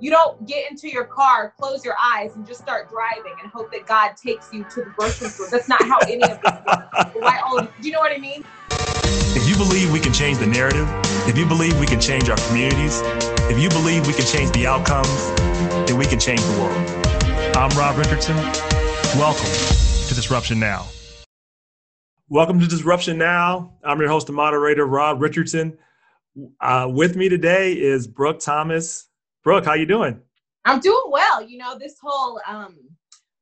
you don't get into your car, close your eyes, and just start driving and hope that God takes you to the grocery store. That's not how any of this works. Why all? Do you know what I mean? If you believe we can change the narrative, if you believe we can change our communities, if you believe we can change the outcomes, then we can change the world. I'm Rob Richardson. Welcome to Disruption Now. Welcome to Disruption Now. I'm your host and moderator, Rob Richardson. Uh, with me today is Brooke Thomas. Brooke, how you doing? I'm doing well. You know, this whole um,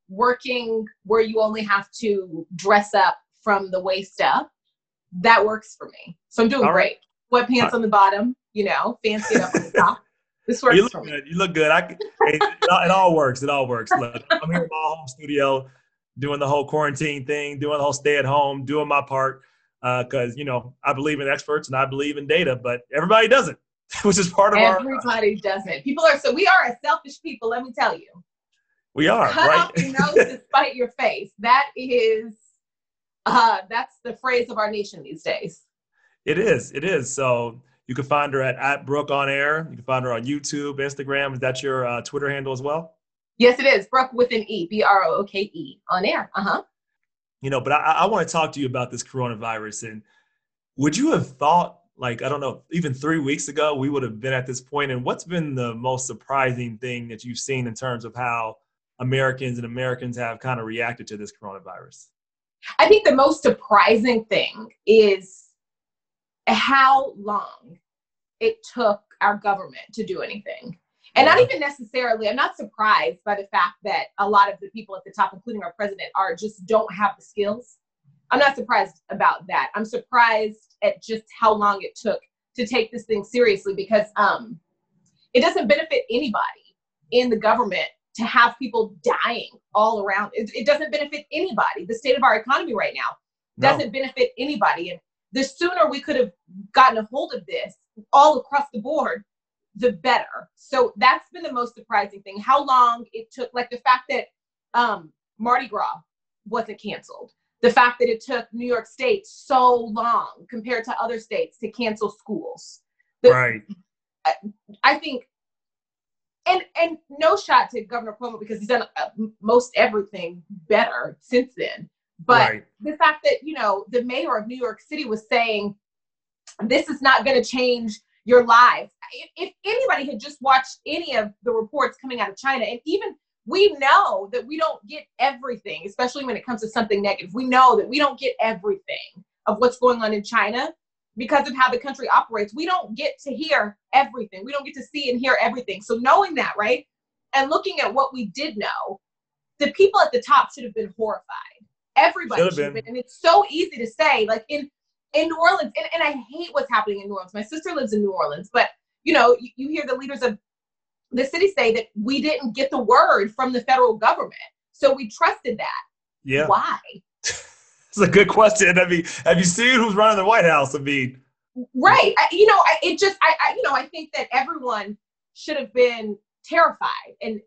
working where you only have to dress up from the waist up, that works for me. So I'm doing All great. Right. Sweatpants on the bottom, you know, fancy it up on the top. This works you look good. You look good. I, it, it, all works. It all works. Look, I'm here in my home studio doing the whole quarantine thing, doing the whole stay at home, doing my part. Because, uh, you know, I believe in experts and I believe in data, but everybody doesn't. which is part of Everybody our. Everybody doesn't. People are so we are a selfish people. Let me tell you. We are cut right? off your nose to spite your face. That is, uh, that's the phrase of our nation these days. It is. It is. So you can find her at, at Brooke on Air. You can find her on YouTube, Instagram. Is that your uh, Twitter handle as well? Yes, it is. Brooke with an E, B R O O K E on air. Uh huh. You know, but I, I want to talk to you about this coronavirus. And would you have thought like I don't know, even three weeks ago, we would have been at this point. And what's been the most surprising thing that you've seen in terms of how Americans and Americans have kind of reacted to this coronavirus? I think the most surprising thing is how long it took our government to do anything. And not even necessarily, I'm not surprised by the fact that a lot of the people at the top, including our president, are just don't have the skills I'm not surprised about that. I'm surprised at just how long it took to take this thing seriously because um, it doesn't benefit anybody in the government to have people dying all around. It, it doesn't benefit anybody. The state of our economy right now doesn't no. benefit anybody. And the sooner we could have gotten a hold of this all across the board, the better. So that's been the most surprising thing. How long it took, like the fact that um, Mardi Gras wasn't canceled the fact that it took New York State so long compared to other states to cancel schools. The, right. I, I, think, and and no shot to Governor Cuomo because he's done uh, most everything better since then. But right. the fact that you know the mayor of New York City was saying this is not going to change your lives. If, if anybody had just watched any of the reports coming out of China, and even we know that we don't get everything, especially when it comes to something negative. We know that we don't get everything of what's going on in China because of how the country operates. We don't get to hear everything. We don't get to see and hear everything. So knowing that, right? And looking at what we did know, the people at the top should have been horrified. Everybody should have been. been. And it's so easy to say, like in in New Orleans, and, and I hate what's happening in New Orleans. My sister lives in New Orleans, but you know, you, you hear the leaders of the city say that we didn't get the word from the federal government. So we trusted that. Yeah. Why? It's a good question. I mean, have you seen who's running the White House? I mean, right. I, you know, I, it just, I, I, you know, I think that everyone should have been terrified, and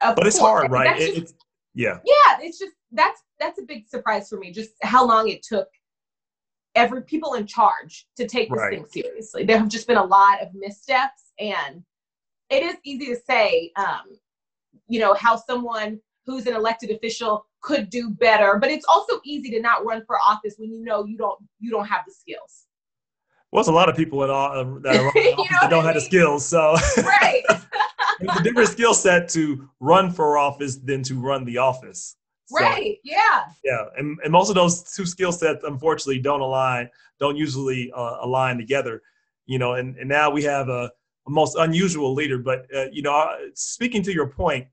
but it's hard, right? It, just, it's yeah, yeah. It's just that's that's a big surprise for me. Just how long it took every people in charge to take this right. thing seriously. There have just been a lot of missteps, and it is easy to say, um, you know, how someone who's an elected official could do better, but it's also easy to not run for office when you know you don't you don't have the skills. Well, it's a lot of people that are, that, are that don't have the skills. So right, it's a different skill set to run for office than to run the office. So, right. Yeah. Yeah, and, and most of those two skill sets, unfortunately, don't align. Don't usually uh, align together. You know, and, and now we have a most unusual leader. But uh, you know, uh, speaking to your point,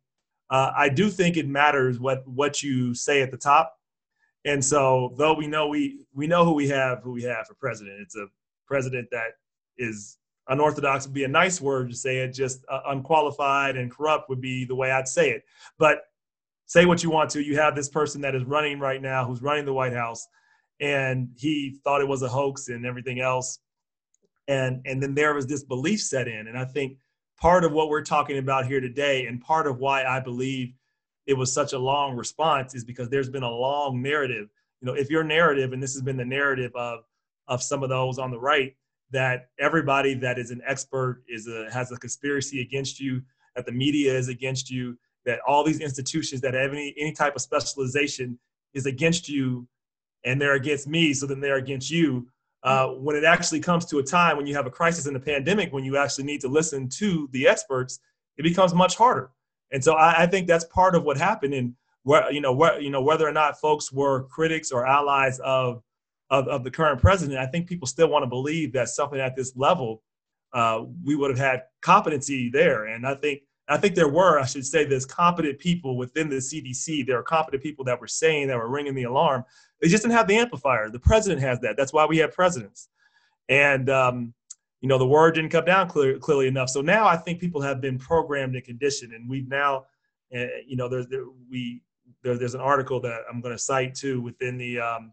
uh, I do think it matters what what you say at the top. And so, though we know we we know who we have, who we have for president, it's a president that is unorthodox would be a nice word to say it. Just uh, unqualified and corrupt would be the way I'd say it. But say what you want to. You have this person that is running right now, who's running the White House, and he thought it was a hoax and everything else and and then there was this belief set in and i think part of what we're talking about here today and part of why i believe it was such a long response is because there's been a long narrative you know if your narrative and this has been the narrative of of some of those on the right that everybody that is an expert is a has a conspiracy against you that the media is against you, that all these institutions that have any any type of specialization is against you, and they're against me, so then they're against you. Uh, when it actually comes to a time when you have a crisis in the pandemic, when you actually need to listen to the experts, it becomes much harder. And so I, I think that's part of what happened. And where you know where you know whether or not folks were critics or allies of of, of the current president, I think people still want to believe that something at this level, uh, we would have had competency there. And I think I think there were, I should say, there's competent people within the CDC. There are competent people that were saying that were ringing the alarm. They just didn't have the amplifier. The president has that. That's why we have presidents. And um, you know the word didn't come down clear, clearly enough. So now I think people have been programmed and conditioned, and we've now, uh, you know, there's there, we there, there's an article that I'm going to cite too within the um,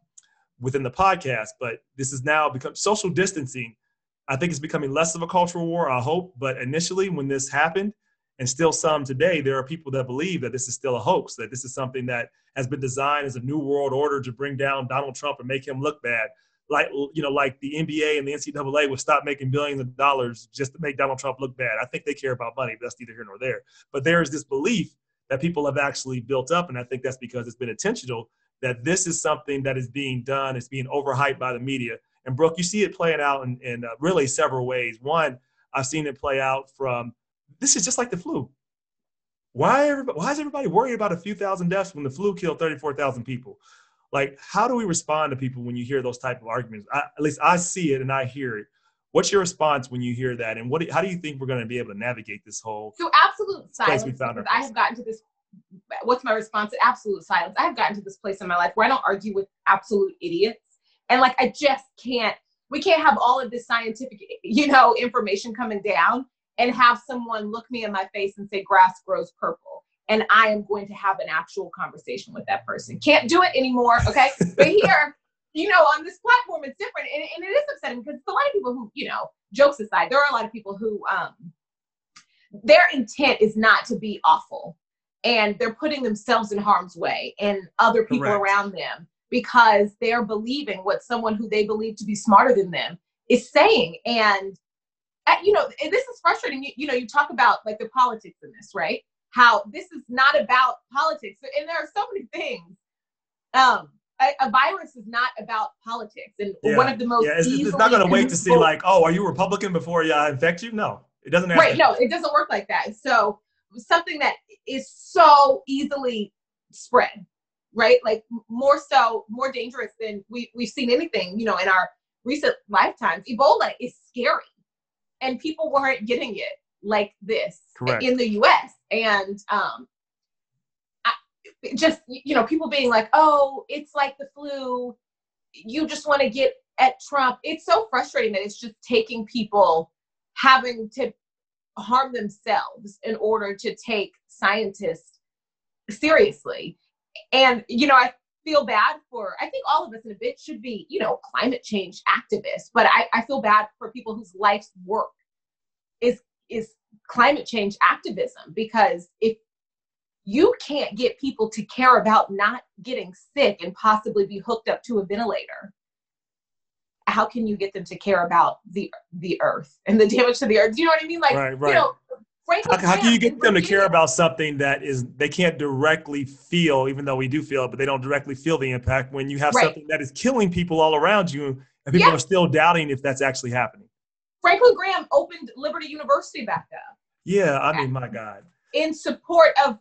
within the podcast. But this has now become social distancing. I think it's becoming less of a cultural war. I hope, but initially when this happened, and still some today, there are people that believe that this is still a hoax, that this is something that has been designed as a new world order to bring down Donald Trump and make him look bad. Like you know, like the NBA and the NCAA would stop making billions of dollars just to make Donald Trump look bad. I think they care about money, but that's neither here nor there. But there is this belief that people have actually built up. And I think that's because it's been intentional that this is something that is being done, it's being overhyped by the media. And Brooke, you see it playing out in, in uh, really several ways. One, I've seen it play out from this is just like the flu. Why, why is everybody worried about a few thousand deaths when the flu killed 34,000 people? Like, how do we respond to people when you hear those type of arguments? I, at least I see it and I hear it. What's your response when you hear that, and what? How do you think we're going to be able to navigate this whole? So absolute silence. We found I have gotten to this. What's my response? Absolute silence. I have gotten to this place in my life where I don't argue with absolute idiots, and like I just can't. We can't have all of this scientific, you know, information coming down and have someone look me in my face and say grass grows purple and I am going to have an actual conversation with that person. Can't do it anymore, okay? but here, you know, on this platform, it's different. And, and it is upsetting because a lot of people who, you know, jokes aside, there are a lot of people who, um, their intent is not to be awful. And they're putting themselves in harm's way and other people Correct. around them because they're believing what someone who they believe to be smarter than them is saying. And, you know, this is frustrating. You, you know, you talk about like the politics in this, right? How this is not about politics. And there are so many things. Um, a, a, virus is not about politics. And yeah. one of the most yeah, it's, it's not going to wait to see like, oh, are you Republican before I infect you? No, it doesn't. Right? No, it doesn't work like that. So something that is so easily spread, right? Like more so, more dangerous than we we've seen anything, you know, in our recent lifetimes. Ebola is scary, and people weren't getting it like this Correct. in the U.S. And um, just you know people being like oh it's like the flu you just want to get at trump it's so frustrating that it's just taking people having to harm themselves in order to take scientists seriously and you know i feel bad for i think all of us in a bit should be you know climate change activists but i, I feel bad for people whose life's work is is climate change activism because if you can't get people to care about not getting sick and possibly be hooked up to a ventilator how can you get them to care about the the earth and the damage to the earth do you know what i mean like right, right. you know how, how, can you get them to care about something that is they can't directly feel even though we do feel it but they don't directly feel the impact when you have right. something that is killing people all around you and people yeah. are still doubting if that's actually happening franklin graham opened liberty university back up yeah i mean my god in support of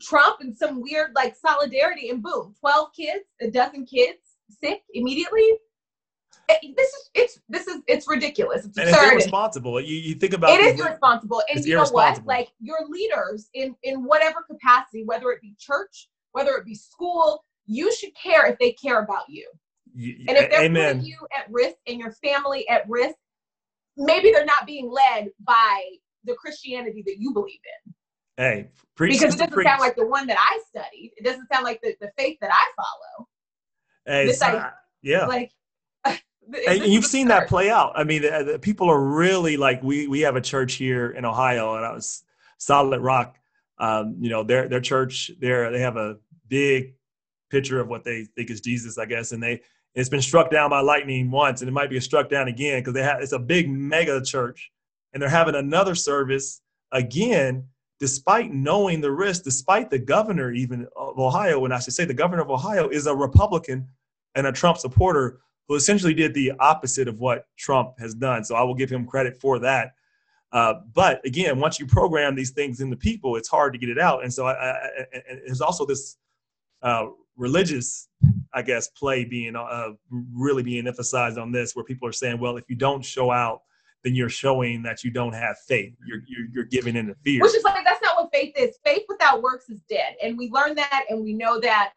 Trump and some weird like solidarity, and boom, 12 kids, a dozen kids sick immediately. This is it's this is it's ridiculous. It's and absurd. it's irresponsible. You, you think about it is irresponsible, and you know what? Like your leaders in in whatever capacity, whether it be church, whether it be school, you should care if they care about you. and if they're Amen. putting you at risk and your family at risk, maybe they're not being led by the Christianity that you believe in. Hey, because it doesn't sound like the one that I studied. It doesn't sound like the, the faith that I follow. Hey, this, I, yeah. Like, and you've seen that play out. I mean, the, the people are really like we we have a church here in Ohio, and I was Solid Rock. Um, you know, their their church there they have a big picture of what they think is Jesus, I guess, and they it's been struck down by lightning once, and it might be struck down again because they have it's a big mega church, and they're having another service again despite knowing the risk, despite the governor even of Ohio, and I should say the governor of Ohio is a Republican and a Trump supporter who essentially did the opposite of what Trump has done. So I will give him credit for that. Uh, but again, once you program these things in the people, it's hard to get it out. And so I, I, I, there's also this uh, religious, I guess, play being uh, really being emphasized on this, where people are saying, well, if you don't show out, then you're showing that you don't have faith. You're, you're, you're giving in to fear. Which is like, that's not what faith is. Faith without works is dead. And we learn that and we know that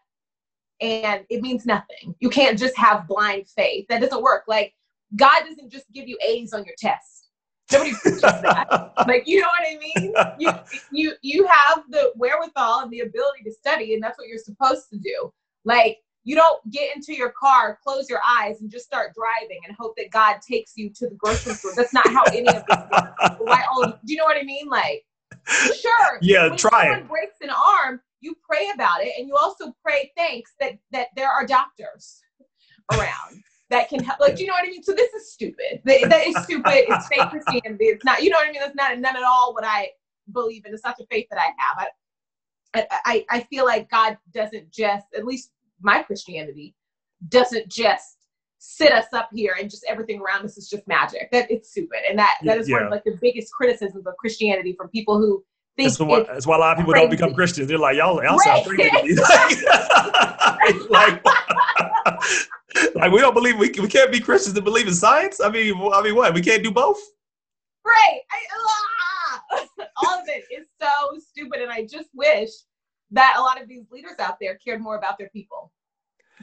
and it means nothing. You can't just have blind faith. That doesn't work. Like God doesn't just give you A's on your test. Nobody preaches that. like you know what I mean? You you you have the wherewithal and the ability to study, and that's what you're supposed to do. Like you don't get into your car, close your eyes, and just start driving and hope that God takes you to the grocery store. That's not how any of this works. Why, all? do you know what I mean? Like, sure. Yeah, try it. breaks an arm, you pray about it and you also pray thanks that that there are doctors around that can help like do you know what i mean? So this is stupid. That is stupid. It's fake christianity. It's not you know what i mean? That's not none at all what i believe in. It's not the faith that i have. I, I i feel like god doesn't just at least my christianity doesn't just sit us up here and just everything around us is just magic. That it's stupid. And that that is yeah. one of like the biggest criticisms of christianity from people who that's why, that's why, a lot of people crazy. don't become Christians. They're like, y'all, y'all sound crazy. like, like, we don't believe we, we can't be Christians and believe in science. I mean, I mean, what? We can't do both. Right. I, ah! All of it is so stupid, and I just wish that a lot of these leaders out there cared more about their people.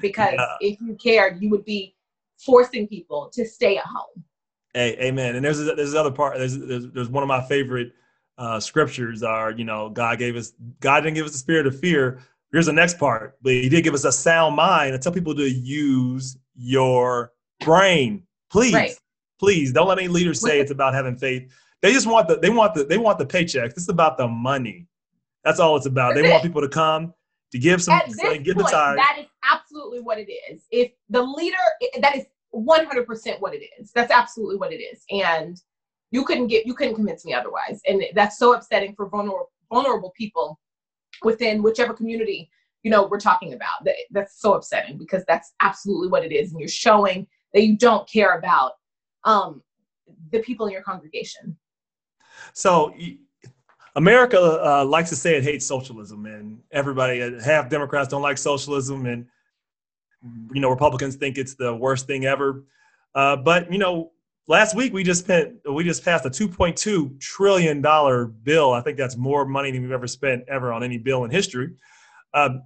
Because yeah. if you cared, you would be forcing people to stay at home. Hey, amen. And there's there's another part. There's, there's there's one of my favorite uh, scriptures are, you know, God gave us, God didn't give us the spirit of fear. Here's the next part, but He did give us a sound mind and tell people to use your brain. Please, right. please don't let any leaders say it's about having faith. They just want the, they want the, they want the paychecks. This is about the money. That's all it's about. They want people to come to give some, At this give point, the time. That is absolutely what it is. If the leader, that is 100% what it is. That's absolutely what it is. And you couldn't get you couldn't convince me otherwise. And that's so upsetting for vulnerable vulnerable people within whichever community you know we're talking about. That, that's so upsetting because that's absolutely what it is. And you're showing that you don't care about um, the people in your congregation. So america uh, likes to say it hates socialism and everybody uh, half democrats don't like socialism and you know republicans think it's the worst thing ever. Uh, but you know last week we just spent we just passed a 2.2 trillion dollar bill i think that's more money than we've ever spent ever on any bill in history um,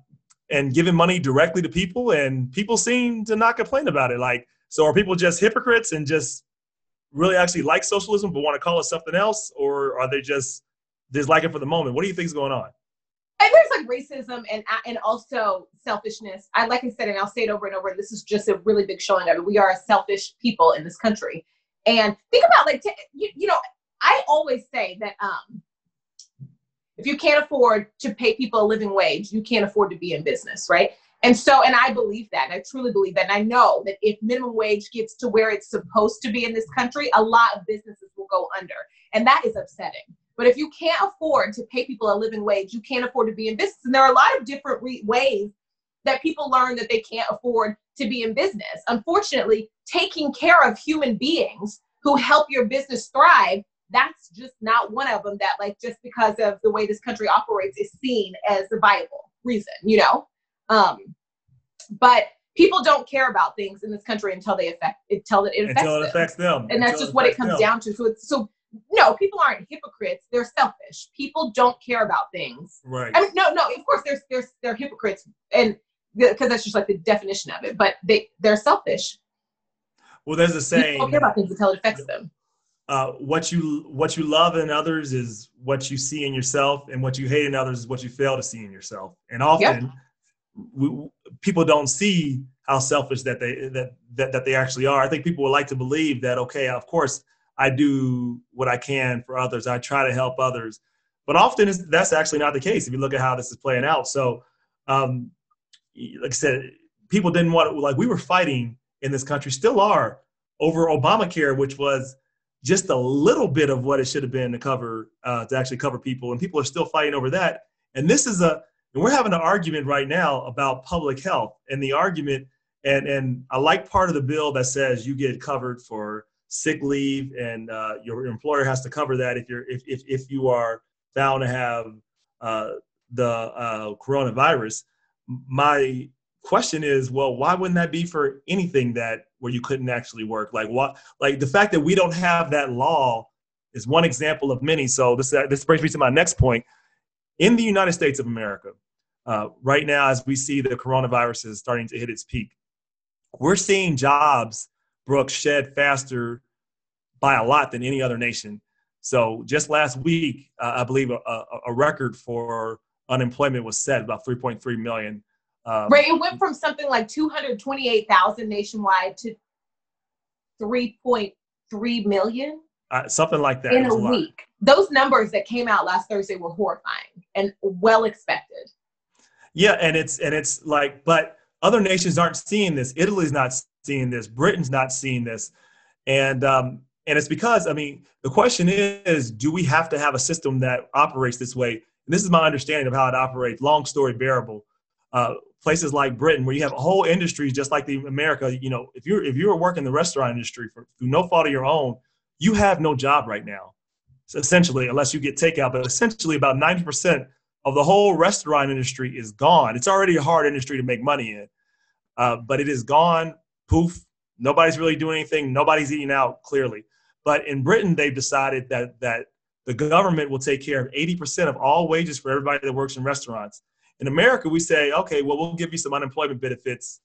and giving money directly to people and people seem to not complain about it like so are people just hypocrites and just really actually like socialism but want to call it something else or are they just just like it for the moment what do you think is going on and there's like racism and and also selfishness. I like I said, and I'll say it over and over. This is just a really big showing of it. We are a selfish people in this country, and think about like, t- you, you know, I always say that um, if you can't afford to pay people a living wage, you can't afford to be in business, right? And so, and I believe that, I truly believe that. And I know that if minimum wage gets to where it's supposed to be in this country, a lot of businesses will go under. And that is upsetting. But if you can't afford to pay people a living wage, you can't afford to be in business. And there are a lot of different re- ways that people learn that they can't afford to be in business. Unfortunately, taking care of human beings who help your business thrive, that's just not one of them that, like, just because of the way this country operates, is seen as the viable reason, you know? Um, but people don't care about things in this country until they affect until it affects, until it affects them. And that's just what it comes them. down to. So it's so no, people aren't hypocrites. They're selfish. People don't care about things. Right. I mean, no, no. Of course, there's there's they're hypocrites, and because that's just like the definition of it. But they they're selfish. Well, there's a saying. People don't care about things until it affects them. Uh, what you what you love in others is what you see in yourself, and what you hate in others is what you fail to see in yourself. And often, yep. we, people don't see how selfish that they that, that that they actually are. I think people would like to believe that okay, of course, I do what I can for others. I try to help others, but often that's actually not the case. If you look at how this is playing out, so um, like I said, people didn't want to, like we were fighting in this country, still are, over Obamacare, which was just a little bit of what it should have been to cover uh, to actually cover people, and people are still fighting over that. And this is a and we're having an argument right now about public health, and the argument and and I like part of the bill that says you get covered for sick leave, and uh, your employer has to cover that if you're if if, if you are found to have uh, the uh, coronavirus. My question is, well, why wouldn't that be for anything that where you couldn't actually work? Like what? Like the fact that we don't have that law is one example of many. So this this brings me to my next point. In the United States of America, uh, right now, as we see the coronavirus is starting to hit its peak, we're seeing jobs, Brooks, shed faster by a lot than any other nation. So just last week, uh, I believe a, a, a, record for unemployment was set about 3.3 million. Um, right, it went from something like 228,000 nationwide to 3.3 million. Uh, something like that in a, a week. Those numbers that came out last Thursday were horrifying and well expected. Yeah, and it's and it's like, but other nations aren't seeing this. Italy's not seeing this. Britain's not seeing this, and um, and it's because I mean the question is, do we have to have a system that operates this way? And this is my understanding of how it operates. Long story bearable. Uh, places like Britain, where you have a whole industry just like the America, you know, if you're if you're working the restaurant industry for through no fault of your own, you have no job right now. So essentially, unless you get takeout, but essentially about 90% of the whole restaurant industry is gone. It's already a hard industry to make money in, uh, but it is gone. Poof. Nobody's really doing anything. Nobody's eating out clearly. But in Britain, they've decided that that the government will take care of 80% of all wages for everybody that works in restaurants. In America, we say, okay, well, we'll give you some unemployment benefits,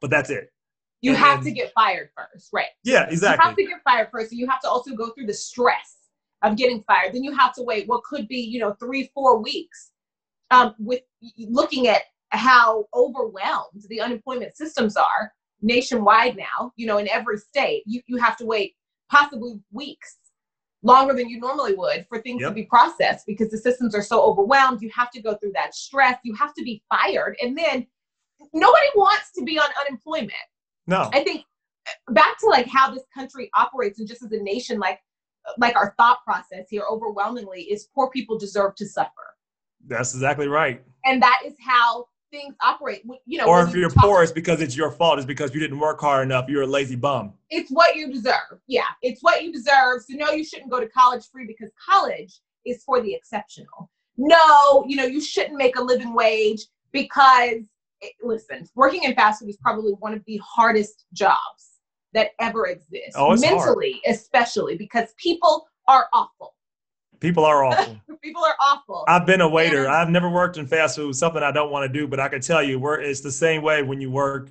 but that's it. You and have to get fired first, right? Yeah, exactly. You have to get fired first. So you have to also go through the stress of getting fired. Then you have to wait what could be, you know, three, four weeks um, with looking at how overwhelmed the unemployment systems are nationwide now, you know, in every state. You, you have to wait possibly weeks longer than you normally would for things yep. to be processed because the systems are so overwhelmed. You have to go through that stress. You have to be fired. And then nobody wants to be on unemployment. No. I think uh, back to like how this country operates and just as a nation, like like our thought process here overwhelmingly is poor people deserve to suffer. That's exactly right. And that is how things operate. You know, or if you are poor, it's because it's your fault. It's because you didn't work hard enough. You're a lazy bum. It's what you deserve. Yeah, it's what you deserve. So no, you shouldn't go to college free because college is for the exceptional. No, you know, you shouldn't make a living wage because it, listen, working in fast food is probably one of the hardest jobs that ever exists. Oh, mentally, hard. especially because people are awful. People are awful. people are awful. I've been a waiter. I've never worked in fast food, something I don't want to do, but I can tell you, we're, it's the same way when you work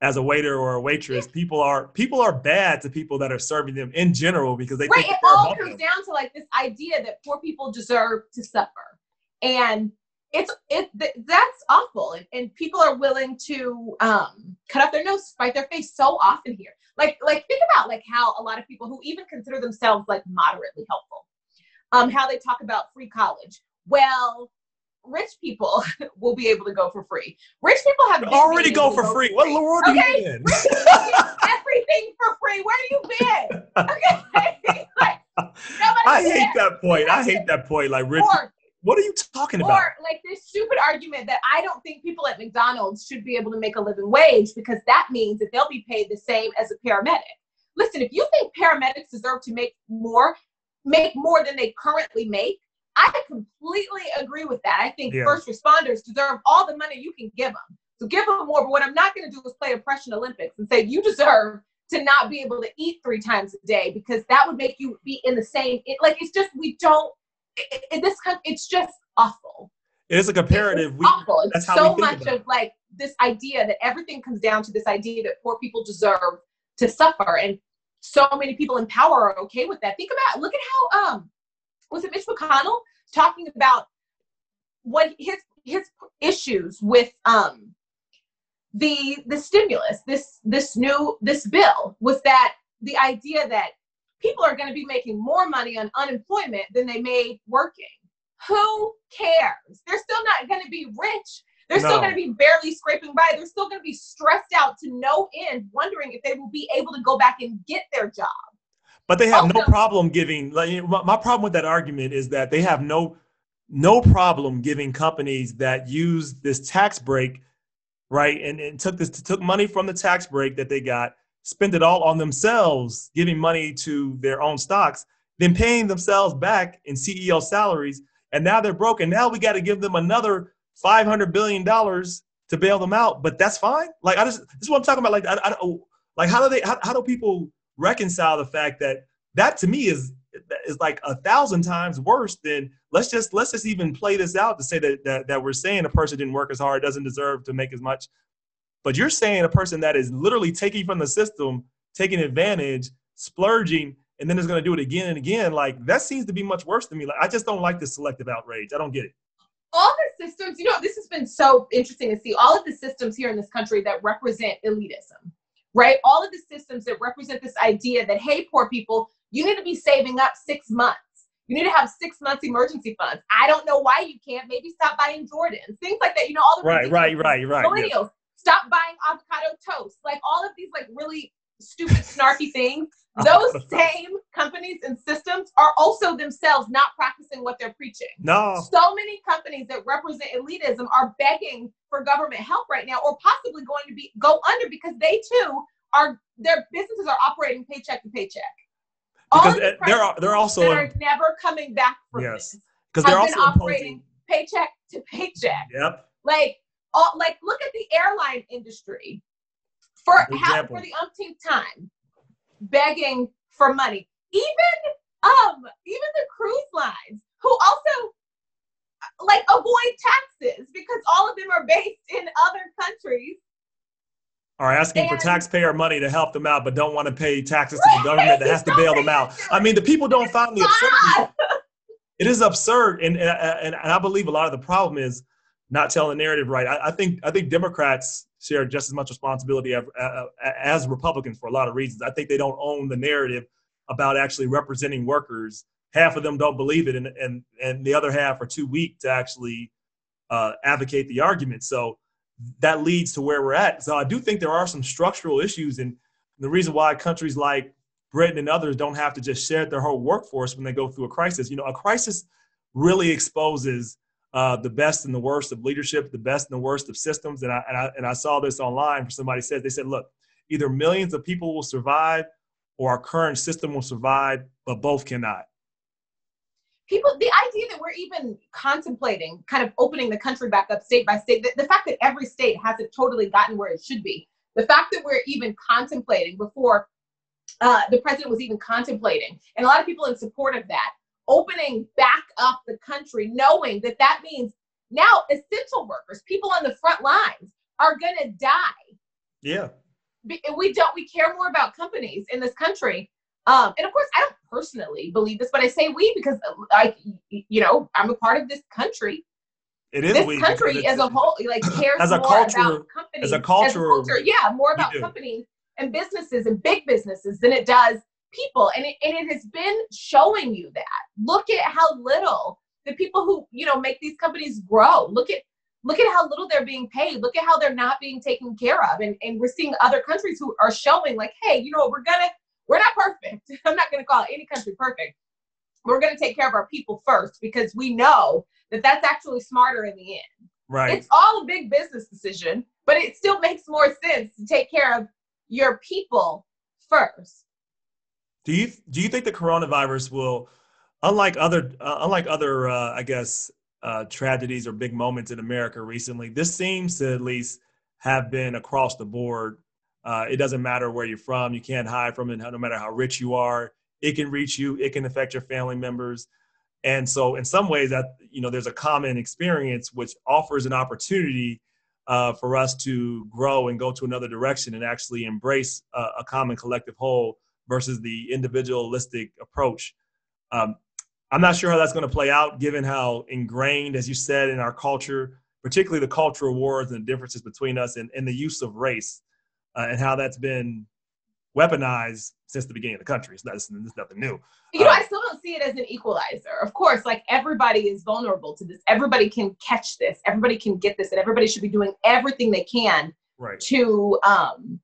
as a waiter or a waitress. People are people are bad to people that are serving them in general because they right. it all comes them. down to like this idea that poor people deserve to suffer, and it's it that's awful and, and people are willing to um cut off their nose spite their face so often here like like think about like how a lot of people who even consider themselves like moderately helpful um how they talk about free college well rich people will be able to go for free rich people have already go for free what in the world okay? are you in everything for free where have you been okay like, I hate that point. I hate that point. Like rich, or, what are you talking or, about? Or like this stupid argument that I don't think people at McDonald's should be able to make a living wage because that means that they'll be paid the same as a paramedic. Listen, if you think paramedics deserve to make more, make more than they currently make, I completely agree with that. I think yeah. first responders deserve all the money you can give them. So give them more. But what I'm not going to do is play oppression Olympics and say you deserve to not be able to eat three times a day because that would make you be in the same. It, like it's just we don't in this country, it's just awful. It is a comparative. It's we, awful. It's that's how so much of like this idea that everything comes down to this idea that poor people deserve to suffer, and so many people in power are okay with that. Think about look at how um was it Mitch McConnell talking about what his his issues with um the the stimulus this this new this bill was that the idea that people are going to be making more money on unemployment than they made working. Who cares? They're still not going to be rich. They're no. still going to be barely scraping by. They're still going to be stressed out to no end, wondering if they will be able to go back and get their job. But they have oh, no, no problem giving. Like, my problem with that argument is that they have no no problem giving companies that use this tax break, right, and, and took this took money from the tax break that they got, spent it all on themselves, giving money to their own stocks, then paying themselves back in CEO salaries, and now they're broken. Now we got to give them another five hundred billion dollars to bail them out. But that's fine. Like I just this is what I'm talking about. Like I, I like how do they how, how do people reconcile the fact that that to me is is like a thousand times worse than let's just let's just even play this out to say that, that that we're saying a person didn't work as hard doesn't deserve to make as much but you're saying a person that is literally taking from the system taking advantage splurging and then is going to do it again and again like that seems to be much worse than me like i just don't like this selective outrage i don't get it all the systems you know this has been so interesting to see all of the systems here in this country that represent elitism right all of the systems that represent this idea that hey poor people you need to be saving up six months. You need to have six months emergency funds. I don't know why you can't. Maybe stop buying Jordans, things like that. You know, all the right, right, right, right. Millennials, yeah. stop buying avocado toast. Like all of these, like really stupid, snarky things. Those same companies and systems are also themselves not practicing what they're preaching. No. So many companies that represent elitism are begging for government help right now, or possibly going to be go under because they too are their businesses are operating paycheck to paycheck because they're they're also are never coming back from yes because they're also operating paycheck to paycheck. Yep. Like all, like look at the airline industry for how, for the umpteenth time begging for money. Even um even the cruise lines who also like avoid taxes because all of them are based in other countries are asking and, for taxpayer money to help them out, but don't want to pay taxes to the government that has to bail them out. I mean, the people don't find the absurdity. It is absurd, and, and and I believe a lot of the problem is not telling the narrative right. I, I think I think Democrats share just as much responsibility as, as Republicans for a lot of reasons. I think they don't own the narrative about actually representing workers. Half of them don't believe it, and and and the other half are too weak to actually uh, advocate the argument. So that leads to where we're at. So I do think there are some structural issues, and the reason why countries like Britain and others don't have to just share their whole workforce when they go through a crisis. You know, a crisis really exposes uh, the best and the worst of leadership, the best and the worst of systems. And I, and I, and I saw this online. Somebody said they said, look, either millions of people will survive, or our current system will survive, but both cannot people the idea that we're even contemplating kind of opening the country back up state by state the, the, fact that every state hasn't totally gotten where it should be the fact that we're even contemplating before uh, the president was even contemplating and a lot of people in support of that opening back up the country knowing that that means now essential workers people on the front lines are going to die yeah we don't we care more about companies in this country um, and of course, I don't personally believe this, but I say we because, like, you know, I'm a part of this country. It is this country as a whole, like, cares as a more culture, about companies. As a culture, as a culture yeah, more about companies and businesses and big businesses than it does people. And it, and it has been showing you that. Look at how little the people who you know make these companies grow. Look at look at how little they're being paid. Look at how they're not being taken care of. And and we're seeing other countries who are showing like, hey, you know, we're gonna we're not perfect. I'm not going to call any country perfect. We're going to take care of our people first because we know that that's actually smarter in the end. Right. It's all a big business decision, but it still makes more sense to take care of your people first. Do you do you think the coronavirus will, unlike other uh, unlike other uh, I guess uh, tragedies or big moments in America recently, this seems to at least have been across the board uh, it doesn't matter where you're from. You can't hide from it, no matter how rich you are. It can reach you. It can affect your family members. And so, in some ways, that you know, there's a common experience which offers an opportunity uh, for us to grow and go to another direction and actually embrace a, a common collective whole versus the individualistic approach. Um, I'm not sure how that's going to play out, given how ingrained, as you said, in our culture, particularly the cultural wars and the differences between us and, and the use of race uh, and how that's been weaponized since the beginning of the country. It's, not, it's, it's nothing new. You know, um, I still don't see it as an equalizer. Of course, like everybody is vulnerable to this. Everybody can catch this. Everybody can get this, and everybody should be doing everything they can right. to um,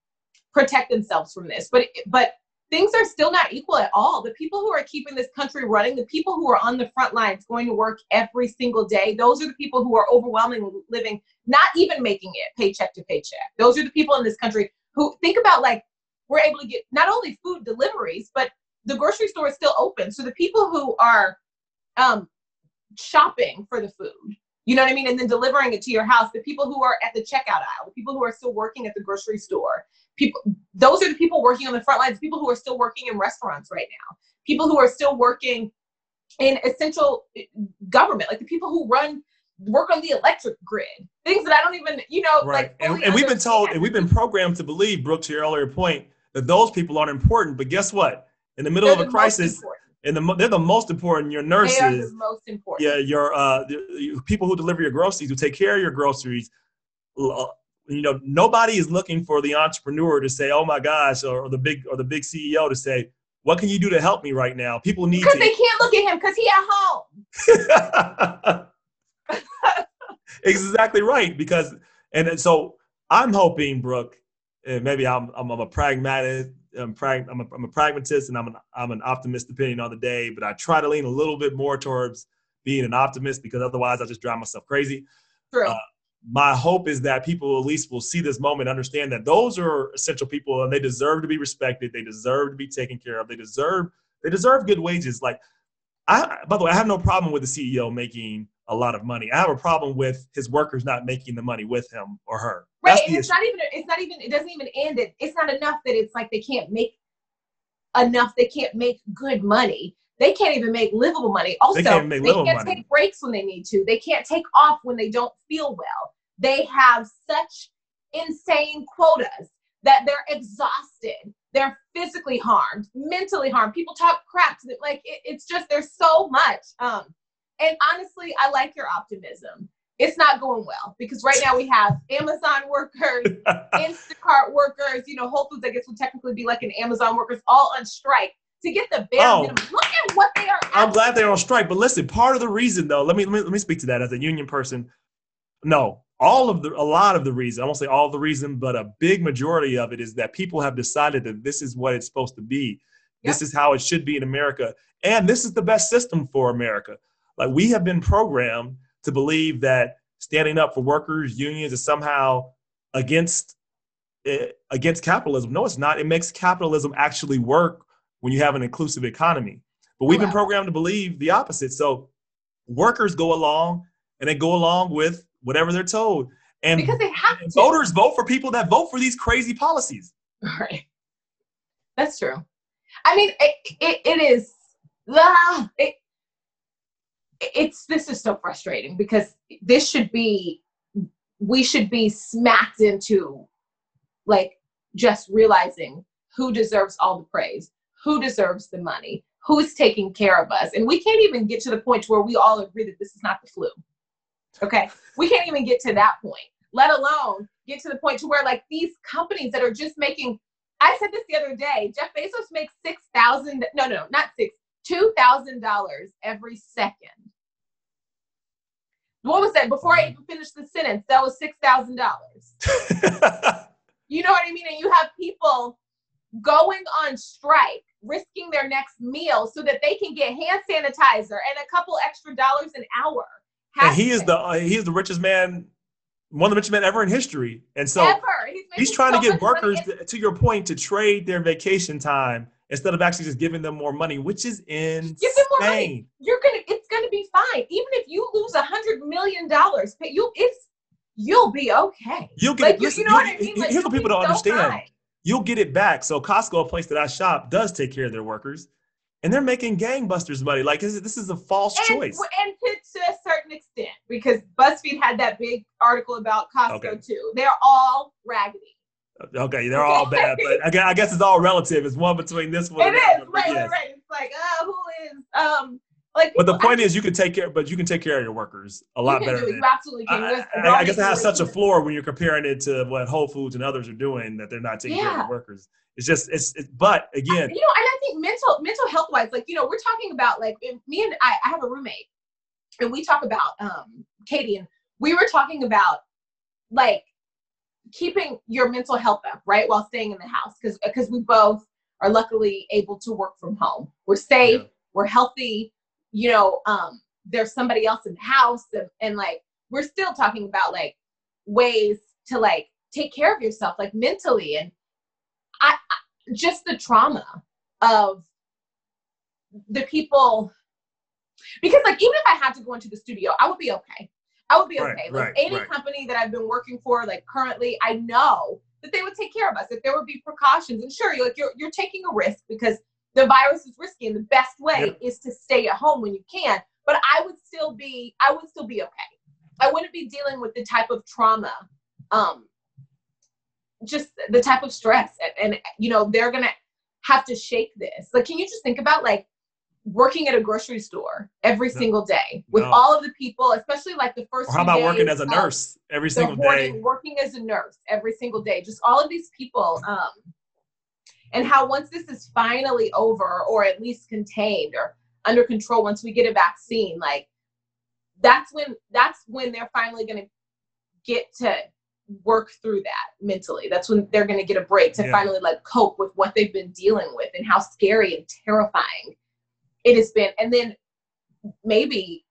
protect themselves from this. But but things are still not equal at all. The people who are keeping this country running, the people who are on the front lines going to work every single day, those are the people who are overwhelmingly living, not even making it paycheck to paycheck. Those are the people in this country who think about like we're able to get not only food deliveries, but the grocery store is still open. So the people who are um, shopping for the food, you know what I mean, and then delivering it to your house, the people who are at the checkout aisle, the people who are still working at the grocery store, people those are the people working on the front lines people who are still working in restaurants right now people who are still working in essential eh, government like the people who run work on the electric grid things that i don't even you know right. like and, and we've been told and we've been programmed to believe brooke to your earlier point that those people aren't important but guess what in the middle they're of a crisis and the, they're the most important. Your nurses, they are the most important. Yeah, your uh, the, people who deliver your groceries, who take care of your groceries, uh, you know nobody is looking for the entrepreneur to say oh my gosh or, or the big or the big ceo to say what can you do to help me right now? People need because they can't look at him because he at home. Exactly right because and, so i'm hoping brooke and maybe i'm, I'm, I'm a pragmatic I'm, prag- I'm, a, I'm a pragmatist and I'm an, I'm an optimist depending on the day but i try to lean a little bit more towards being an optimist because otherwise i just drive myself crazy. True. Uh, my hope is that people at least will see this moment, understand that those are essential people and they deserve to be respected. They deserve to be taken care of. They deserve they deserve good wages. Like I by the way, I have no problem with the CEO making a lot of money. I have a problem with his workers not making the money with him or her. Right. and it's issue. not even it's not even it doesn't even end it. It's not enough that it's like they can't make enough, they can't make good money. They can't even make livable money. Also, they can't, they can't money. take breaks when they need to. They can't take off when they don't feel well. They have such insane quotas that they're exhausted. They're physically harmed, mentally harmed. People talk crap. Like it, it's just there's so much. Um, and honestly, I like your optimism. It's not going well because right now we have Amazon workers, Instacart workers, you know, Whole Foods, I guess would technically be like an Amazon workers, all on strike to get the bare oh, minimum. Look at what they are. I'm glad they're on strike, but listen, part of the reason though, let me, let me let me speak to that as a union person. No, all of the a lot of the reason, I won't say all the reason, but a big majority of it is that people have decided that this is what it's supposed to be. Yep. This is how it should be in America, and this is the best system for America. Like we have been programmed to believe that standing up for workers, unions is somehow against eh, against capitalism. No, it's not. It makes capitalism actually work when you have an inclusive economy. But we've been programmed to believe the opposite. So workers go along and they go along with whatever they're told. And because they have to. voters vote for people that vote for these crazy policies. Right. That's true. I mean, it, it, it is, ah, it, it's, this is so frustrating because this should be, we should be smacked into like just realizing who deserves all the praise who deserves the money, who's taking care of us. And we can't even get to the point where we all agree that this is not the flu. Okay. We can't even get to that point, let alone get to the point to where like these companies that are just making I said this the other day, Jeff Bezos makes six thousand no no not six, two thousand dollars every second. What was that? Before I even finished the sentence, that was six thousand dollars. you know what I mean? And you have people going on strike risking their next meal so that they can get hand sanitizer and a couple extra dollars an hour. And he is the uh, he is the richest man, one of the richest men ever in history. And so ever. he's, he's trying so to get workers, to, to, your point, to trade their vacation time instead of actually just giving them more money, which is insane. Give them more money. You're gonna, it's gonna be fine. Even if you lose a hundred million dollars, you it's you'll be okay. You'll get. Like, listen, you know what I mean? Like, here's what people don't so understand. Fine you'll get it back. So Costco, a place that I shop, does take care of their workers, and they're making gangbusters money. Like this, this is a false and, choice. And to, to, a certain extent, because BuzzFeed had that big article about Costco okay. too. They're all raggedy. Okay, they're all bad, but I guess it's all relative. It's one between this one. It is right, yes. right. It's like, uh, who is um like, but the point I, is, you can take care, but you can take care of your workers a lot better. you absolutely can. I, I, I guess it has such a floor when you're comparing it to what Whole Foods and others are doing that they're not taking yeah. care of workers. It's just it's, it's but again, you know, and I think mental mental health wise, like you know, we're talking about like me and I, I have a roommate, and we talk about um Katie, and we were talking about like keeping your mental health up, right, while staying in the house, because because we both are luckily able to work from home. We're safe, yeah. we're healthy, you know, um, there's somebody else in the house and, and like we're still talking about like ways to like take care of yourself like mentally and I, I just the trauma of the people because like even if I had to go into the studio, I would be okay. I would be okay. Right, like right, any right. company that I've been working for, like currently, I know that they would take care of us. If there would be precautions, and sure, you're like you're you're taking a risk because the virus is risky, and the best way is to stay at home when you can. But I would still be I would still be okay. I wouldn't be dealing with the type of trauma, um, just the type of stress, and, and you know they're gonna have to shake this. Like, can you just think about like working at a grocery store every no. single day with no. all of the people, especially like the first. Or how about working as a nurse every single day? Working as a nurse every single day, just all of these people, um, and how once this is finally over, or at least contained or under control, once we get a vaccine, like that's when that's when they're finally going to get to work through that mentally. That's when they're going to get a break to yeah. finally like cope with what they've been dealing with and how scary and terrifying it has been and then maybe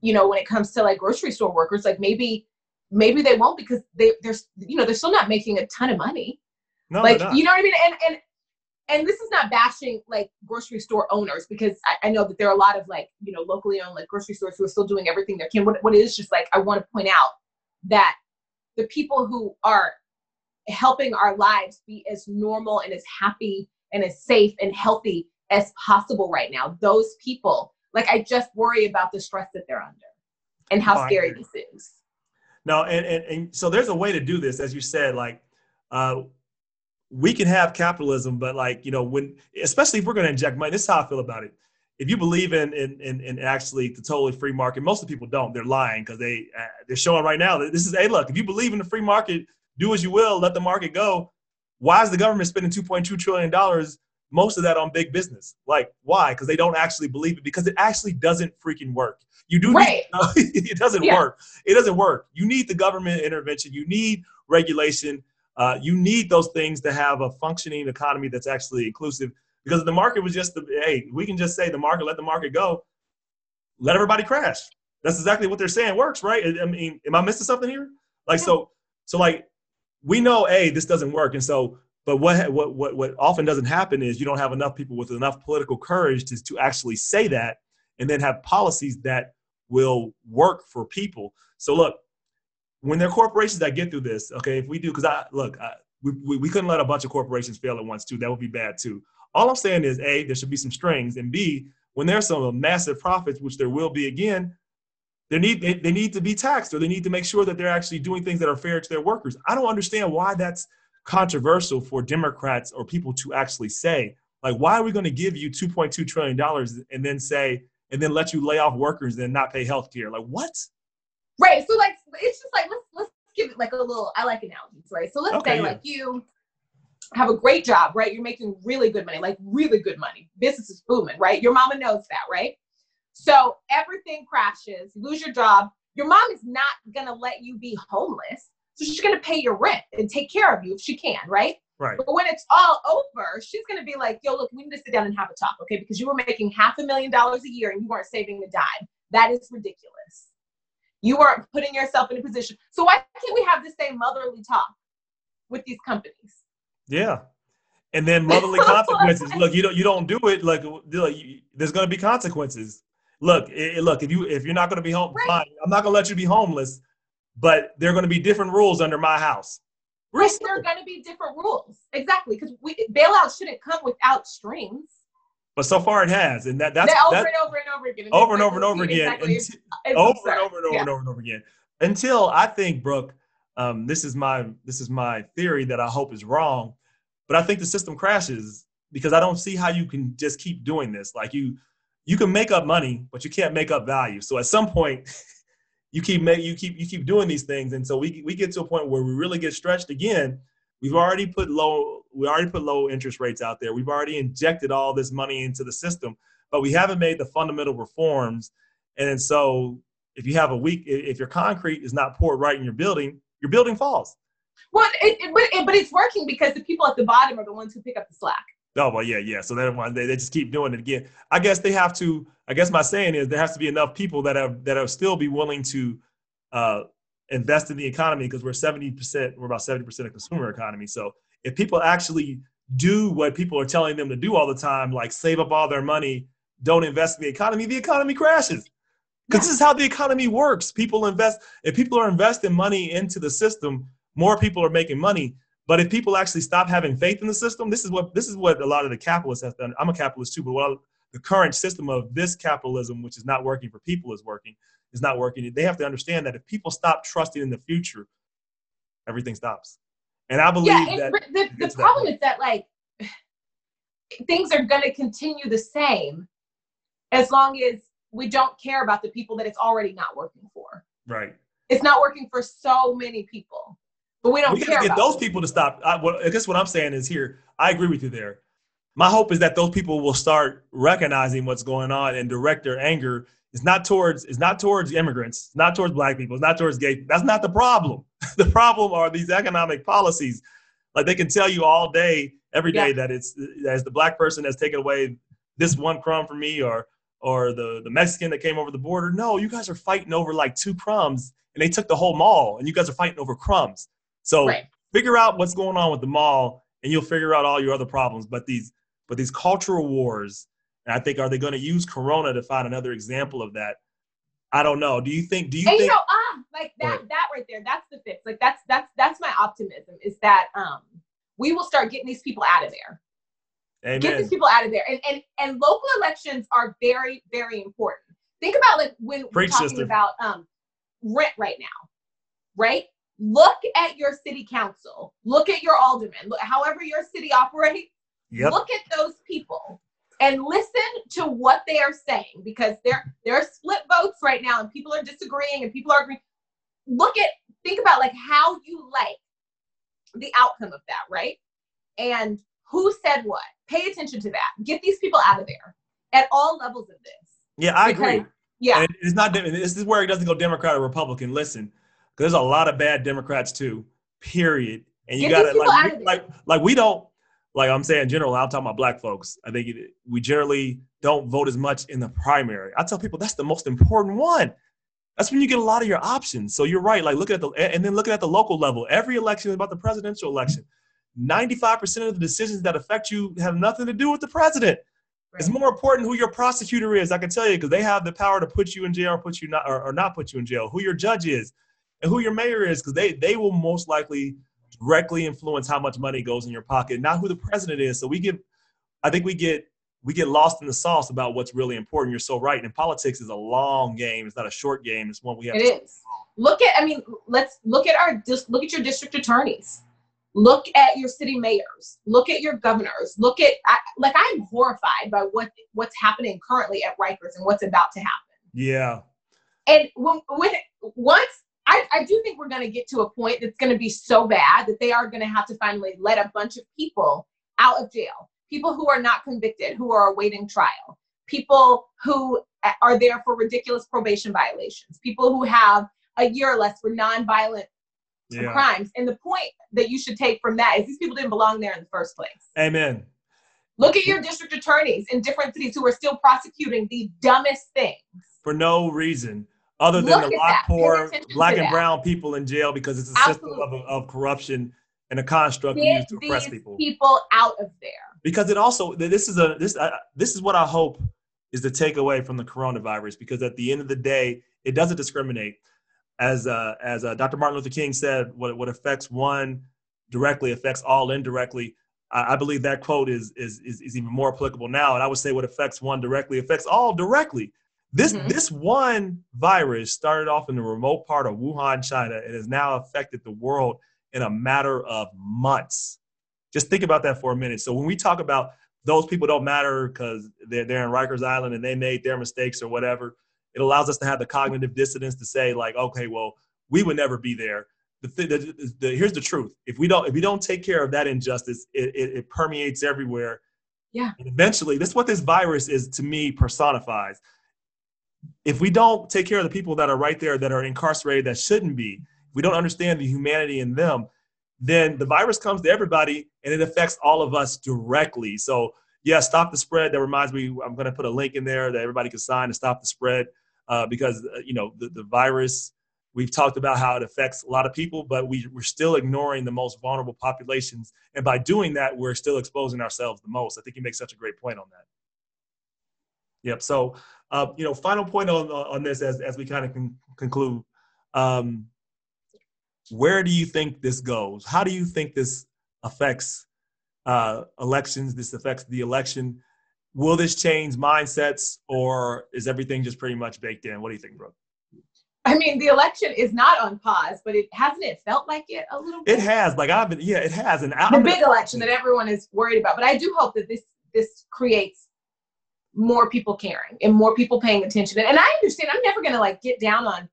you know when it comes to like grocery store workers like maybe maybe they won't because they they're you know they're still not making a ton of money no, like you know what i mean and and and this is not bashing like grocery store owners because I, I, know that there are a lot of like you know locally owned like grocery stores who are still doing everything they can what, what is just like i want to point out that the people who are helping our lives be as normal and as happy and as safe and healthy as possible right now. Those people, like I just worry about the stress that they're under and how scary this is. No, and, and and so there's a way to do this, as you said, like uh we can have capitalism, but like, you know, when especially if we're gonna inject money, this is how I feel about it. If you believe in in in, in actually the totally free market, most of the people don't. They're lying because they uh, they're showing right now that this is hey look, if you believe in the free market, do as you will, let the market go. Why is the government spending 2.2 trillion dollars most of that on big business. Like, why? Because they don't actually believe it because it actually doesn't freaking work. You do right. need, it doesn't yeah. work. It doesn't work. You need the government intervention. You need regulation. Uh, you need those things to have a functioning economy that's actually inclusive. Because the market was just the hey, we can just say the market, let the market go, let everybody crash. That's exactly what they're saying works, right? I mean, am I missing something here? Like, so, so like, we know, a this doesn't work, and so but what, what, what, what often doesn't happen is you don't have enough people with enough political courage to, to actually say that and then have policies that will work for people. So look, when there are corporations that get through this, okay, if we do, because I look, I, we, we, we couldn't let a bunch of corporations fail at once too. That would be bad too. All I'm saying is, A, there should be some strings, and B, when there's some massive profits, which there will be again, they need they, they need to be taxed or they need to make sure that they're actually doing things that are fair to their workers. I don't understand why that's controversial for Democrats or people to actually say, like, why are we going to give you $2.2 trillion and then say, and then let you lay off workers and not pay health care? Like, what? Right. So, like, it's just like, let's, let's give it like a little, I like analogies, right? So, let's okay, say, yeah. like, you have a great job, right? You're making really good money, like, really good money. Business is booming, right? Your mama knows that, right? So, everything crashes, you lose your job. Your mom is not going to let you be homeless so she's going to pay your rent and take care of you if she can, right? Right. But when it's all over, she's going to be like, yo, look, we need to sit down and have a talk, okay? Because you were making half a million dollars a year and you weren't saving a dime. That is ridiculous. You aren't putting yourself in a position. So why can't we have the same motherly talk with these companies? Yeah. And then motherly consequences. look, you don't you don't do it like, like there's going to be consequences. Look, it, look if you if you're not going to be home, right. fine. I'm not going to let you be homeless but there are going to be different rules under my house. Right, there are going to be different rules. Exactly, because we bailouts shouldn't come without strings. But so far it has, and that that's over that, and over and over again. over and over and over again. Over and over and over and over and over again. Until I think, Brooke, um, this is my this is my theory that I hope is wrong, but I think the system crashes because I don't see how you can just keep doing this. Like you, you can make up money, but you can't make up value. So at some point. you keep you keep you keep doing these things, and so we we get to a point where we really get stretched again. We've already put low we already put low interest rates out there. We've already injected all this money into the system, but we haven't made the fundamental reforms. And so if you have a weak if your concrete is not poured right in your building, your building falls. Well, it, it, but, it, but it's working because the people at the bottom are the ones who pick up the slack. Oh well, yeah, yeah. So then they, they just keep doing it again. I guess they have to. I guess my saying is there has to be enough people that have that are still be willing to uh, invest in the economy because we're seventy percent. We're about seventy percent of consumer economy. So if people actually do what people are telling them to do all the time, like save up all their money, don't invest in the economy, the economy crashes. Because yeah. this is how the economy works. People invest. If people are investing money into the system, more people are making money but if people actually stop having faith in the system, this is what this is what a lot of the capitalists have done. I'm a capitalist too, but what the current system of this capitalism, which is not working for people, is working is not working. They have to understand that if people stop trusting in the future, everything stops. And I believe yeah, that the, the problem is that like things are going to continue the same as long as we don't care about the people that it's already not working for. Right. It's not working for so many people. But we don't care. we care. get those them. people to stop. I, well, I guess what I'm saying is here. I agree with you there. My hope is that those people will start recognizing what's going on and direct their anger. It's not towards it's not towards immigrants, it's not towards black people, it's not towards gay. That's not the problem. the problem are these economic policies. Like they can tell you all day, every day yeah. that it's as the black person has taken away this one crumb from me or or the, the Mexican that came over the border. No, you guys are fighting over like two crumbs and they took the whole mall and you guys are fighting over crumbs. So right. figure out what's going on with the mall, and you'll figure out all your other problems. But these but these cultural wars, and I think are they going to use Corona to find another example of that? I don't know. Do you think? Do you and think? You know, ah, like that. That right there. That's the fix. Like that's that's that's my optimism. Is that um we will start getting these people out of there. Amen. Get these people out of there. And and and local elections are very very important. Think about like when Preach we're talking sister. about um rent right now, right? look at your city council, look at your alderman, look, however your city operates, yep. look at those people and listen to what they are saying because there there are split votes right now and people are disagreeing and people are agreeing. Look at think about like how you like the outcome of that, right? And who said what? Pay attention to that. Get these people out of there at all levels of this. Yeah, I because, agree. Yeah, and it's not. This is where it doesn't go Democrat or Republican. Listen, there's a lot of bad Democrats too. Period. And you got to like, like, like we don't like I'm saying in general. I'm talking about black folks. I think we generally don't vote as much in the primary. I tell people that's the most important one. That's when you get a lot of your options. So you're right. Like looking at the and then looking at the local level. Every election is about the presidential election. 95% of the decisions that affect you have nothing to do with the president. Right. It's more important who your prosecutor is. I can tell you because they have the power to put you in jail or put you not or, or not put you in jail. Who your judge is and who your mayor is because they they will most likely directly influence how much money goes in your pocket, not who the president is. So we get, I think we get we get lost in the sauce about what's really important. You're so right. And politics is a long game. It's not a short game. It's one we have. It is. Look at. I mean, let's look at our. Just look at your district attorneys. Look at your city mayors. Look at your governors. Look at. I, like I'm horrified by what what's happening currently at Rikers and what's about to happen. Yeah. And when, when once I, I do think we're going to get to a point that's going to be so bad that they are going to have to finally let a bunch of people out of jail. People who are not convicted, who are awaiting trial, people who eh, are there for ridiculous probation violations, people who have a year or less for non-violent yeah. crimes. And the point that you should take from that is these people didn't belong there in the first place. Amen. Look at your district attorneys in different cities who are still prosecuting the dumbest things for no reason other than Look the lock poor black and brown people in jail because it's a Absolutely. system of, of corruption and a construct Get used to oppress people. People out of there. Because it also this is a this uh, this is what I hope is the takeaway from the coronavirus because at the end of the day it doesn't discriminate. As uh, as uh, Dr. Martin Luther King said, what what affects one directly affects all indirectly. I, I believe that quote is, is is is even more applicable now. And I would say what affects one directly affects all directly this mm-hmm. this one virus started off in the remote part of Wuhan, China, and has now affected the world in a matter of months. Just think about that for a minute. So when we talk about those people don't matter because they're, they're in Rikers Island and they made their mistakes or whatever, it allows us to have the cognitive dissonance to say like, okay, well, we would never be there. The, th- the, the, here's the truth: if we don't if we don't take care of that injustice, it, it, it permeates everywhere. Yeah. And eventually, this is what this virus is to me personifies if we don't take care of the people that are right there that are incarcerated that shouldn't be, we don't understand the humanity in them, then the virus comes to everybody and it affects all of us directly. So, yeah, stop the spread. That reminds me, I'm going to put a link in there that everybody can sign to stop the spread uh, because, uh, you know, the, the virus, we've talked about how it affects a lot of people, but we, we're still ignoring the most vulnerable populations. And by doing that, we're still exposing ourselves the most. I think you make such a great point on that. Yep. So, uh, you know, final point on on this as as we kind of con- conclude. Um, where do you think this goes? How do you think this affects uh, elections? This affects the election. Will this change mindsets, or is everything just pretty much baked in? What do you think, Brooke? I mean, the election is not on pause, but it hasn't it felt like it a little bit. It has. Like I've been, yeah, it has. And the big election that everyone is worried about. But I do hope that this this creates more people caring and more people paying attention. And I understand. I'm never going to like get down on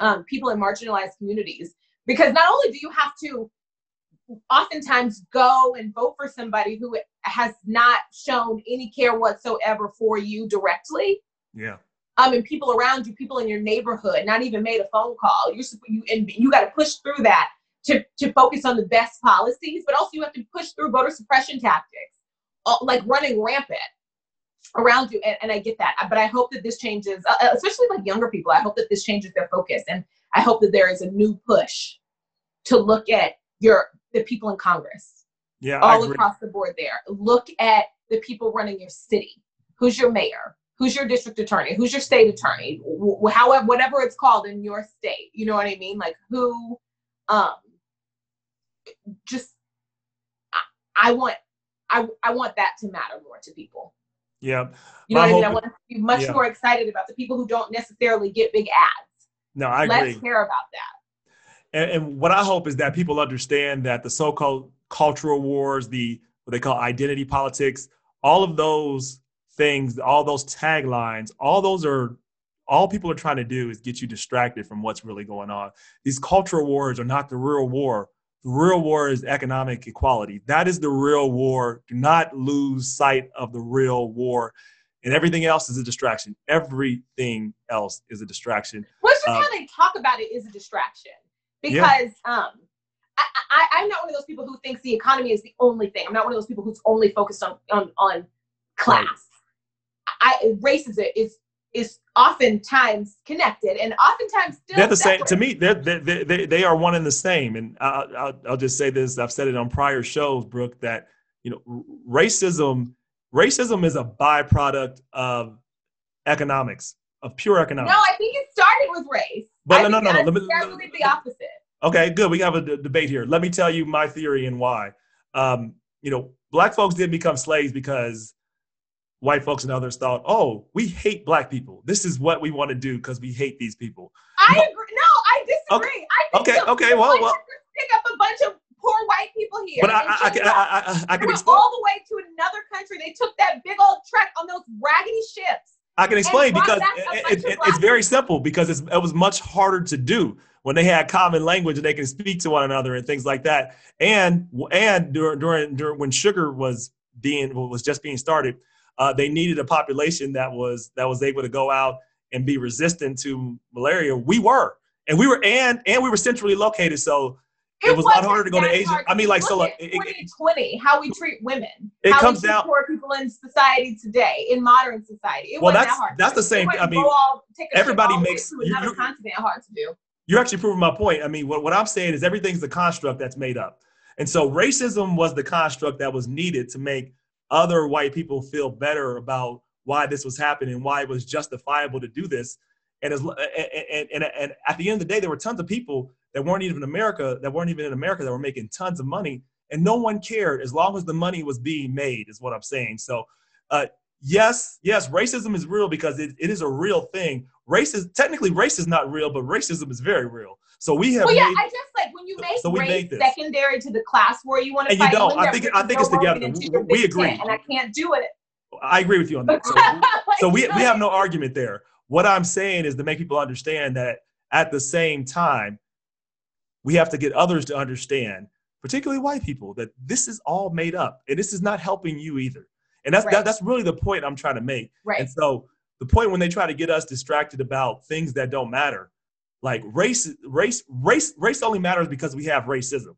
um, people in marginalized communities because not only do you have to oftentimes go and vote for somebody who has not shown any care whatsoever for you directly. Yeah. Um, and people around you, people in your neighborhood, not even made a phone call. You're you and you got to push through that to to focus on the best policies, but also you have to push through voter suppression tactics, uh, like running rampant around you. And, and, I get that, but I hope that this changes, uh, uh, especially like younger people. I hope that this changes their focus, and I hope that there is a new push to look at your the people in Congress. Yeah, all across the board. There, look at the people running your city. Who's your mayor? Who's your district attorney? Who's your state attorney? However, whatever it's called in your state. You know what I mean? Like who? Um, just I, I want I, I want that to matter more to people. Yeah. You know what I mean? I want to be much yeah. more excited about the people who don't necessarily get big ads. No, I agree. Let's care about that. And, and what I hope is that people understand that the so-called cultural wars, the what they call identity politics, all of those things, all those taglines, all those are all people are trying to do is get you distracted from what's really going on. These cultural wars are not the real war. The real war is economic equality. That is the real war. Do not lose sight of the real war. And everything else is a distraction. Everything else is a distraction. Well, just how they talk about it is a distraction. Because yeah. um, I, am not one of those people who thinks the economy is the only thing. I'm not one of those people who's only focused on on, on class. Right. I race is, is oftentimes connected and oftentimes still they're the separate. same to me they're, they they they are one and the same. And I, I'll, I'll just say this i've said it on prior shows brooke that you know racism racism is a byproduct of economics of pure economics. No i think it started with race. But no no no, no. Let me, let me, the opposite. Okay good we have a d- debate here. Let me tell you my theory and why. Um, you know black folks didn't become slaves because white folks and others thought, oh, we hate black people. This is what we want to do because we hate these people. I no. agree. No, I disagree. Okay, I okay, okay. Well, well. Pick up a bunch of poor white people here. But I, I, I, can, I, I, I can explain. all the way to another country. They took that big old trek on those raggedy ships. I can explain because it, it, it's very simple because it was much harder to do when they had common language and they can speak to one another and things like that. And and during during, during when sugar was being was just being started, uh, they needed a population that was that was able to go out and be resistant to malaria. We were, and we were, and and we were centrally located, so it, it was a lot harder to go to Asia. I mean, like so, like twenty, how we treat women, it how comes down poor people in society today, in modern society. It well, that's that that's the same. I mean, everybody makes to another you, continent hard to do. You're actually proving my point. I mean, what, what I'm saying is everything's a construct that's made up. And so racism was the construct that was needed to make other white people feel better about why this was happening, why it was justifiable to do this. And, as, and, and, and at the end of the day, there were tons of people that weren't even in America, that weren't even in America, that were making tons of money, and no one cared as long as the money was being made, is what I'm saying. So, uh, yes, yes, racism is real because it, it is a real thing. Race is technically race is not real, but racism is very real. So we have. Well, yeah, made, I just like when you make so race secondary to the class war you want to and fight. You don't. I think I think it's together. We, we agree, and I can't do it. I agree with you on that. So, so we we have no argument there. What I'm saying is to make people understand that at the same time, we have to get others to understand, particularly white people, that this is all made up and this is not helping you either. And that's right. that, that's really the point I'm trying to make. Right. And so the point when they try to get us distracted about things that don't matter like race, race, race, race only matters because we have racism.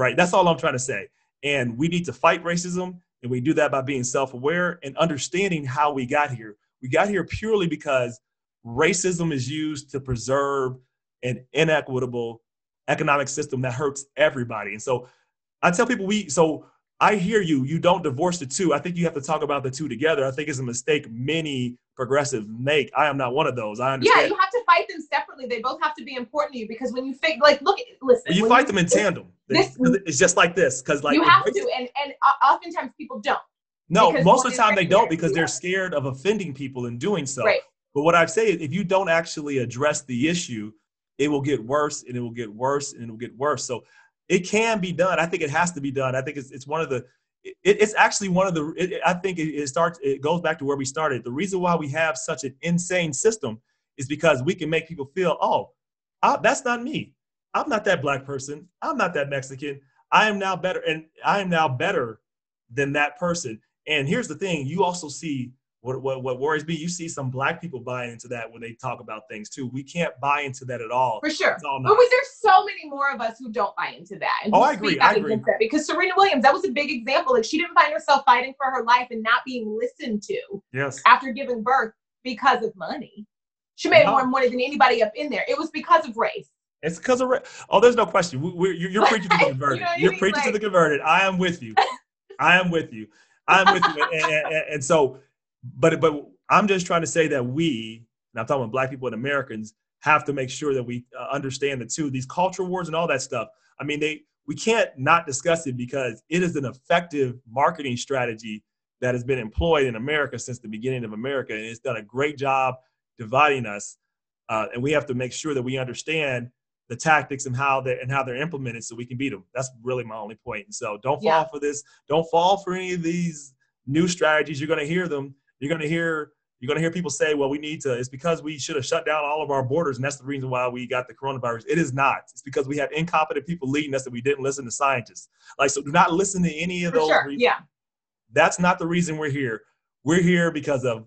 right? That's all I'm trying to say. And we need to fight racism, and we do that by being self-aware and understanding how we got here. We got here purely because racism is used to preserve an inequitable economic system that hurts everybody. And so I tell people we so I hear you. You don't divorce the two. I think you have to talk about the two together. I think it's a mistake many progressives make. I am not one of those. I understand. Yeah, you have to fight them separately. They both have to be important to you because when you think, like, look, listen, you fight you, them in tandem. This, it's just like this because, like, you have to, and and oftentimes people don't. No, most of the time they don't because they're scared of offending people in doing so. Right. But what I've said, is if you don't actually address the issue, it will get worse and it will get worse and it will get worse. So it can be done. I think it has to be done. I think it's, it's one of the, it, it's actually one of the, it, I think it, it starts, it goes back to where we started. The reason why we have such an insane system is because we can make people feel, oh, I, that's not me. I'm not that black person. I'm not that Mexican. I am now better. And I am now better than that person. And here's the thing you also see what, what, what worries me, you see some black people buying into that when they talk about things too. We can't buy into that at all. For sure. But there's so many more of us who don't buy into that. And oh, I agree. I agree. That. Because Serena Williams, that was a big example. Like she didn't find herself fighting for her life and not being listened to. Yes. After giving birth because of money. She made more money than anybody up in there. It was because of race. It's because of race. Oh, there's no question. We, you're, you're preaching to the converted. you are preaching like, to the converted. I am with you. I am with you. I'm with you. and, and, and so, but but I'm just trying to say that we, and I'm talking about black people and Americans, have to make sure that we uh, understand the two, these culture wars and all that stuff. I mean, they we can't not discuss it because it is an effective marketing strategy that has been employed in America since the beginning of America, and it's done a great job dividing us. Uh, and we have to make sure that we understand the tactics and how they and how they're implemented so we can beat them. That's really my only point. And so don't fall yeah. for this. Don't fall for any of these new strategies. You're going to hear them. You're going to hear you're going to hear people say, well, we need to, it's because we should have shut down all of our borders. And that's the reason why we got the coronavirus. It is not. It's because we have incompetent people leading us that we didn't listen to scientists. Like, so do not listen to any of For those. Sure. Reasons. Yeah. That's not the reason we're here. We're here because of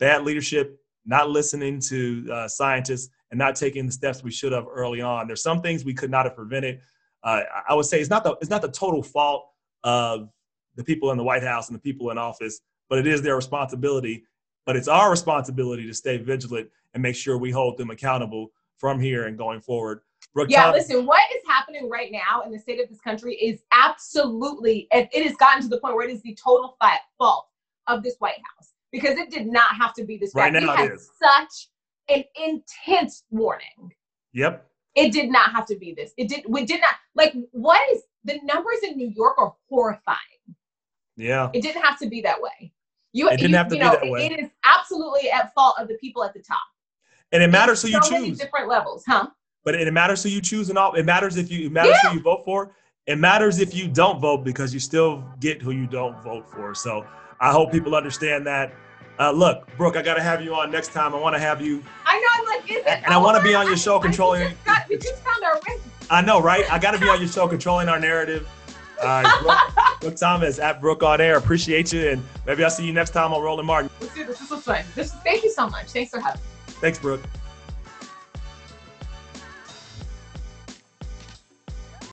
bad leadership, not listening to uh, scientists, and not taking the steps we should have early on. There's some things we could not have prevented. Uh, I would say it's not the it's not the total fault of the people in the White House and the people in office, but it is their responsibility but it's our responsibility to stay vigilant and make sure we hold them accountable from here and going forward. Brooke yeah, Thomas- listen, what is happening right now in the state of this country is absolutely, it, it has gotten to the point where it is the total fault of this White House because it did not have to be this right now. We had such an intense warning. Yep. It did not have to be this. It did. We did not like. What is the numbers in New York are horrifying. Yeah. It didn't have to be that way. You, it didn't you, have to you be know, that way. It is absolutely at fault of the people at the top. And it matters who you so choose. different levels, huh? But it, matters who you choose, and all. It matters if you. It matters yeah. who you vote for. It matters if you don't vote because you still get who you don't vote for. So I hope people understand that. Uh, look, Brooke, I got to have you on next time. I want to have you. I know. I'm like, is it and, I want to be on your show controlling. I just, got, we just found our I know, right? I got to be on your show controlling our narrative. All right, Brooke, Brooke Thomas at Brooke on Air. Appreciate you, and maybe I'll see you next time on Roland Martin. Let's do this. This was fun. This, thank you so much. Thanks for having me. Thanks, Brooke.